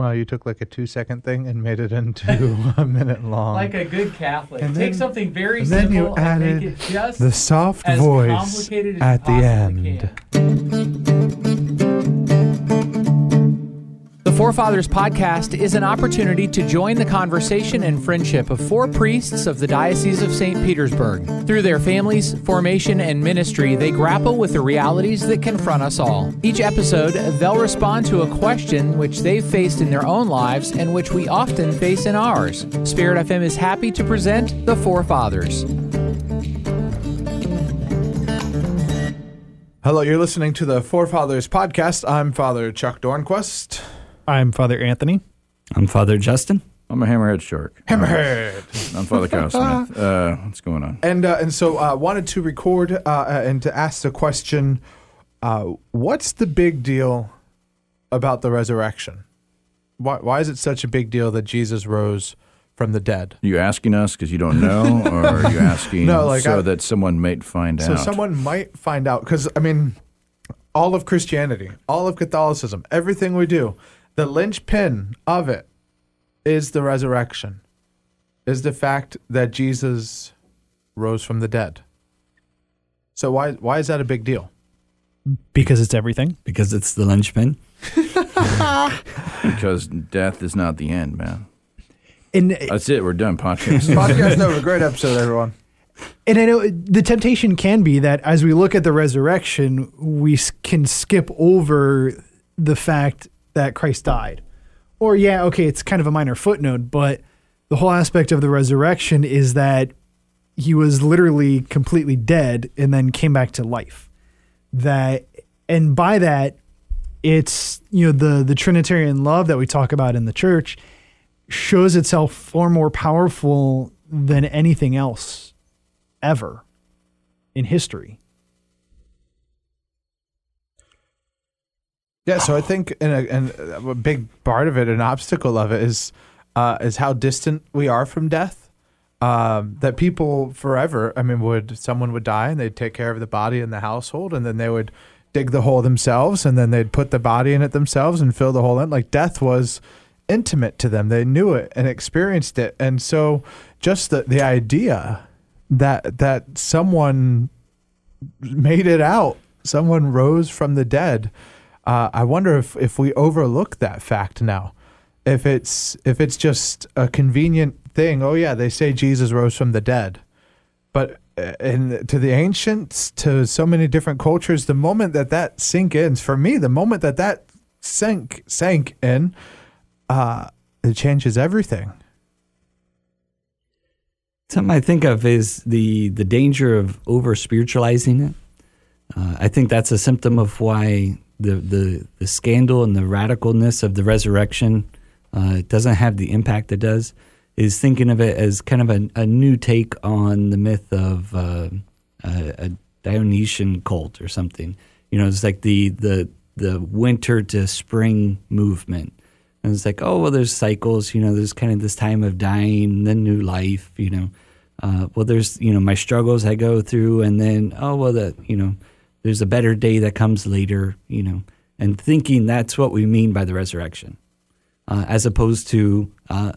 Well, you took like a two second thing and made it into a minute long. Like a good Catholic. And Take then- something very and then simple you and added make it just the soft voice at the end. can. Forefathers podcast is an opportunity to join the conversation and friendship of four priests of the Diocese of St. Petersburg. Through their families, formation, and ministry, they grapple with the realities that confront us all. Each episode, they'll respond to a question which they've faced in their own lives and which we often face in ours. Spirit FM is happy to present the Forefathers. Hello, you're listening to the Forefathers podcast. I'm Father Chuck Dornquist. I'm Father Anthony. I'm Father Justin. I'm a hammerhead shark. Hammerhead. I'm Father Kyle Smith. Uh, what's going on? And uh, and so uh, wanted to record uh, uh, and to ask the question: uh, What's the big deal about the resurrection? Why why is it such a big deal that Jesus rose from the dead? Are you asking us because you don't know, or are you asking No, like so I- that someone might find So out? So someone might find out because I mean, all of Christianity, all of Catholicism, everything we do, the linchpin of it is the resurrection, is the fact that Jesus rose from the dead. So why why is that a big deal? Because it's everything. because it's the linchpin. because death is not the end, man. And That's it. We're done. Podcast. Podcast over. Great episode, everyone. and I know the temptation can be that as we look at the resurrection, we can skip over the fact that Christ died. Or yeah, okay, it's kind of a minor footnote, but the whole aspect of the resurrection is that he was literally completely dead and then came back to life. That and by that it's you know the the trinitarian love that we talk about in the church shows itself far more powerful than anything else ever in history. Yeah, so I think in a, and a big part of it, an obstacle of it is uh, is how distant we are from death. Um, that people forever, I mean, would someone would die and they'd take care of the body in the household, and then they would dig the hole themselves, and then they'd put the body in it themselves and fill the hole in. Like death was intimate to them; they knew it and experienced it, and so just the the idea that that someone made it out, someone rose from the dead. Uh, I wonder if, if we overlook that fact now, if it's if it's just a convenient thing. Oh yeah, they say Jesus rose from the dead, but uh, to the ancients, to so many different cultures, the moment that that sink in, for me, the moment that that sank sank in, uh, it changes everything. Something I think of is the the danger of over spiritualizing it. Uh, I think that's a symptom of why the, the the scandal and the radicalness of the resurrection uh, doesn't have the impact it does. Is thinking of it as kind of a, a new take on the myth of uh, a, a Dionysian cult or something. You know, it's like the the the winter to spring movement. And it's like, oh well, there's cycles. You know, there's kind of this time of dying, then new life. You know, uh, well, there's you know my struggles I go through, and then oh well, that you know, there's a better day that comes later. You know, and thinking that's what we mean by the resurrection, uh, as opposed to uh,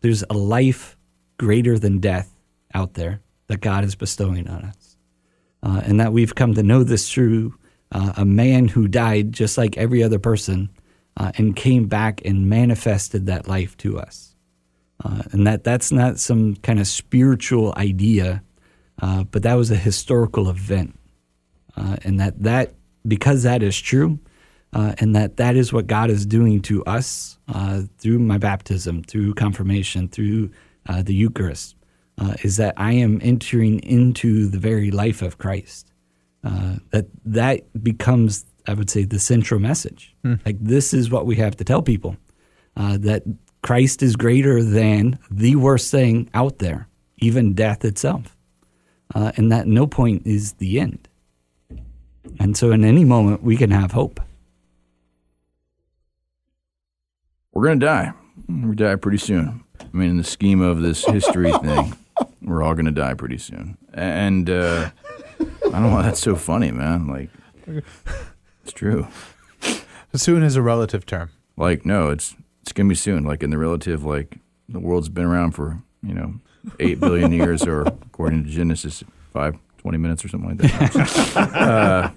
there's a life greater than death out there that God is bestowing on us, uh, and that we've come to know this through uh, a man who died just like every other person uh, and came back and manifested that life to us. Uh, and that that's not some kind of spiritual idea, but that was a historical event, uh, and that that because that is true, uh, and that that is what God is doing to us uh, through my baptism, through confirmation, through uh, the Eucharist, uh, is that I am entering into the very life of Christ. Uh, that that becomes, I would say, the central message. Like this is what we have to tell people uh, that Christ is greater than the worst thing out there, even death itself, uh, and that no point is the end. And so, in any moment, we can have hope. We're gonna die. We die pretty soon. I mean, in the scheme of this history thing, we're all gonna die pretty soon. And uh, I don't know why that's so funny, man. Like, it's true. Soon is a relative term. Like, no, it's it's gonna be soon. Like in the relative, like the world's been around for you know eight billion years, or according to Genesis, five twenty minutes or something like that. uh,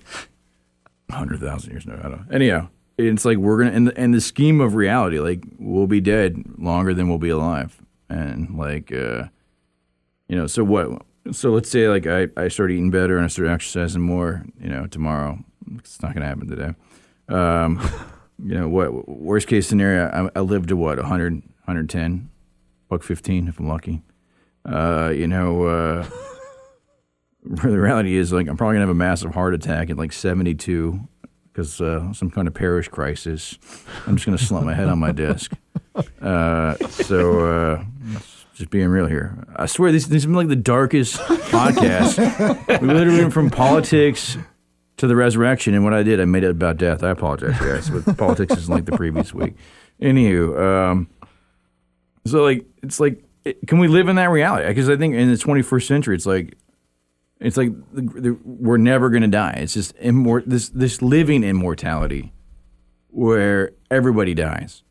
Hundred thousand years, no, I don't. know. Anyhow, it's like we're gonna in the in the scheme of reality, like we'll be dead longer than we'll be alive, and like uh, you know, so what? So let's say like I I start eating better and I start exercising more, you know, tomorrow. It's not gonna happen today. Um, you know what? Worst case scenario, I, I live to what 100, 110, buck fifteen if I'm lucky. Uh, you know. Uh, the reality is like I'm probably gonna have a massive heart attack at like 72 because uh, some kind of parish crisis. I'm just gonna slump my head on my desk. Uh, so uh, just being real here. I swear this, this has been like the darkest podcast. we literally went from politics to the resurrection, and what I did, I made it about death. I apologize, guys, but politics is like the previous week. Anywho, um, so like it's like, it, can we live in that reality? Because I think in the 21st century, it's like it's like the, the, we're never going to die. It's just immor- this this living immortality where everybody dies.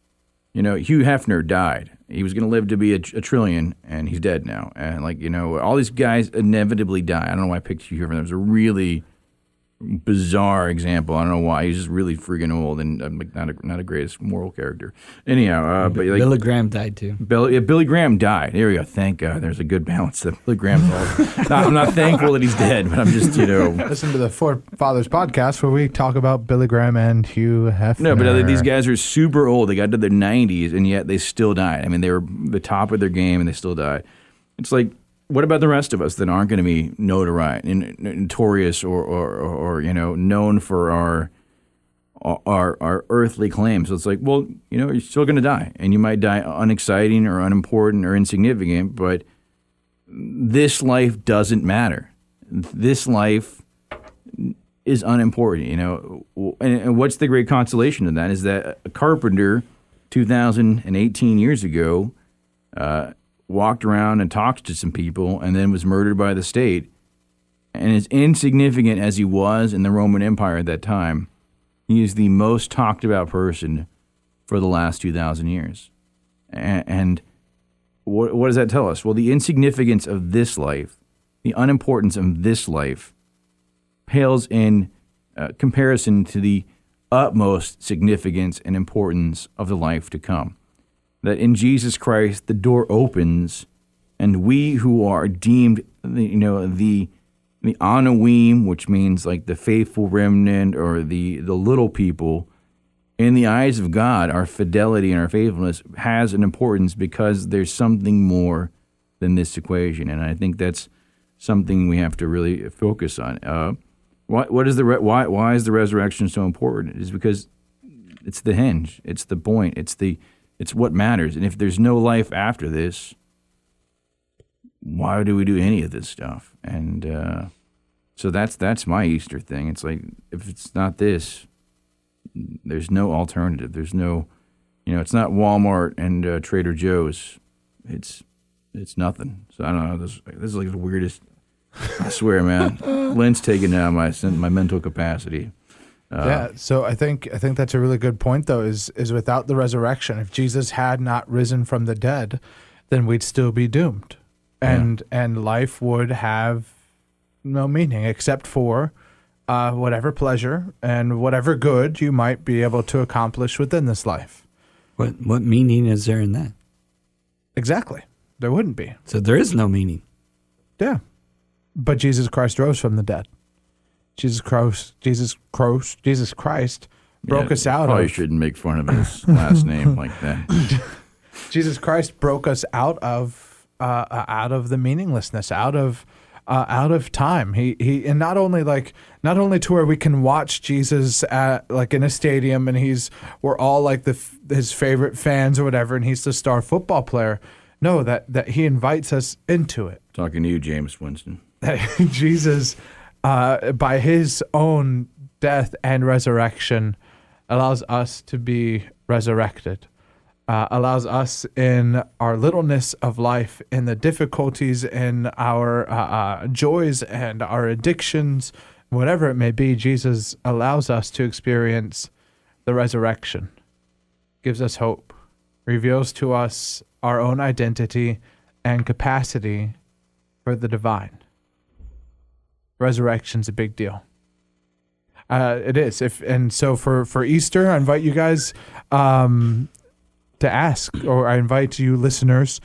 You know, Hugh Hefner died. He was going to live to be a, a, trillion, and he's dead now. And like you know, all these guys inevitably die. I don't know why I picked Hugh Hefner. It was a really bizarre example. I don't know why. He's just really freaking old and um, like not a not a greatest moral character. Anyhow, uh, but like, Billy Graham died too. Billy, yeah, Billy Graham died. There we go. Thank God. There's a good balance. That Billy Graham's old. not, I'm not thankful that he's dead, but I'm just you know. Listen to the Four Fathers podcast where we talk about Billy Graham and Hugh Hefner. No, but uh, these guys are super old. They got to their 90s and yet they still died. I mean, they were the top of their game and they still died. It's like what about the rest of us that aren't going to be notoriety, notorious, or, or, or, you know, known for our, our our earthly claims? So it's like, well, you know, you're still going to die, and you might die unexciting or unimportant or insignificant, but this life doesn't matter. This life is unimportant, you know. And, and what's the great consolation of that is that a carpenter, 2018 years ago. Uh, walked around and talked to some people and then was murdered by the state. And as insignificant as he was in the Roman Empire at that time, he is the most talked about person for the last 2,000 years. And, what does that tell us? Well, the insignificance of this life, the unimportance of this life, pales in uh, comparison to the utmost significance and importance of the life to come that in Jesus Christ the door opens, and we who are deemed, you know, the the Anawim, which means like the faithful remnant or the the little people, in the eyes of God, our fidelity and our faithfulness has an importance because there's something more than this equation, and I think that's something we have to really focus on. Uh, what is the re- why why is the resurrection so important? Is because it's the hinge, it's the point, it's the it's what matters. And if there's no life after this, why do we do any of this stuff? And uh, so that's that's my Easter thing. It's like if it's not this, there's no alternative. There's no, you know, it's not Walmart and uh, Trader Joe's. It's it's nothing. So I don't know. This this is like the weirdest. I swear, man. Lent's taking down my my mental capacity. Uh, yeah, so I think I think that's a really good point though is is without the resurrection if Jesus had not risen from the dead then we'd still be doomed. And yeah. and life would have no meaning except for uh, whatever pleasure and whatever good you might be able to accomplish within this life. What what meaning is there in that? Exactly. There wouldn't be. So there is no meaning. Yeah. But Jesus Christ rose from the dead. Jesus Christ, Jesus Christ, Jesus Christ broke yeah, us out. Probably of, shouldn't make fun of his last name like that. Jesus Christ broke us out of uh, uh, out of the meaninglessness, out of uh, out of time. He he, and not only like not only to where we can watch Jesus at like in a stadium, and he's we're all like the his favorite fans or whatever, and he's the star football player. No, that that he invites us into it. Talking to you, Jameis Winston. Jesus uh, by his own death and resurrection, allows us to be resurrected. Uh, allows us in our littleness of life, in the difficulties, in our uh, uh, joys and our addictions, whatever it may be, Jesus allows us to experience the resurrection, gives us hope, reveals to us our own identity and capacity for the divine. Resurrection's a big deal. Uh, it is. If and so for for Easter, I invite you guys um, to ask, or I invite you listeners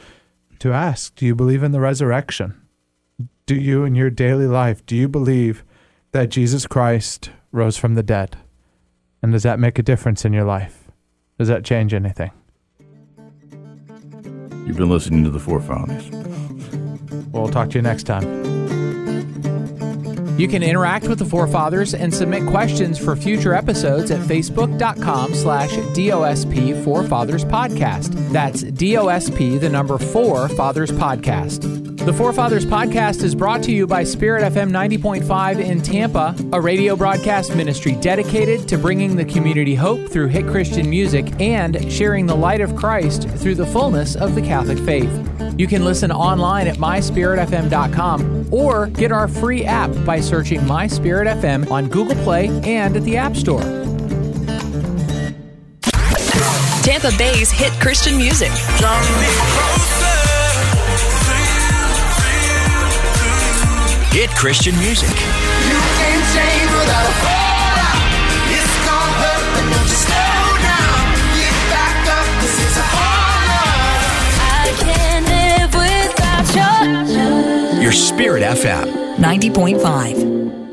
to ask: Do you believe in the resurrection? Do you, in your daily life, do you believe that Jesus Christ rose from the dead? And does that make a difference in your life? Does that change anything? You've been listening to the Forefathers. We'll talk to you next time. You can interact with the forefathers and submit questions for future episodes at facebook.com slash DOSP Forefathers Podcast. That's DOSP, the number four Fathers Podcast. The Forefathers Podcast is brought to you by Spirit FM 90.5 in Tampa, a radio broadcast ministry dedicated to bringing the community hope through hit Christian music and sharing the light of Christ through the fullness of the Catholic faith. You can listen online at myspiritfm.com or get our free app by searching My Spirit FM on Google Play and at the App Store. Tampa Bay's hit Christian music. Without your love. Your Spirit FM. 90.5.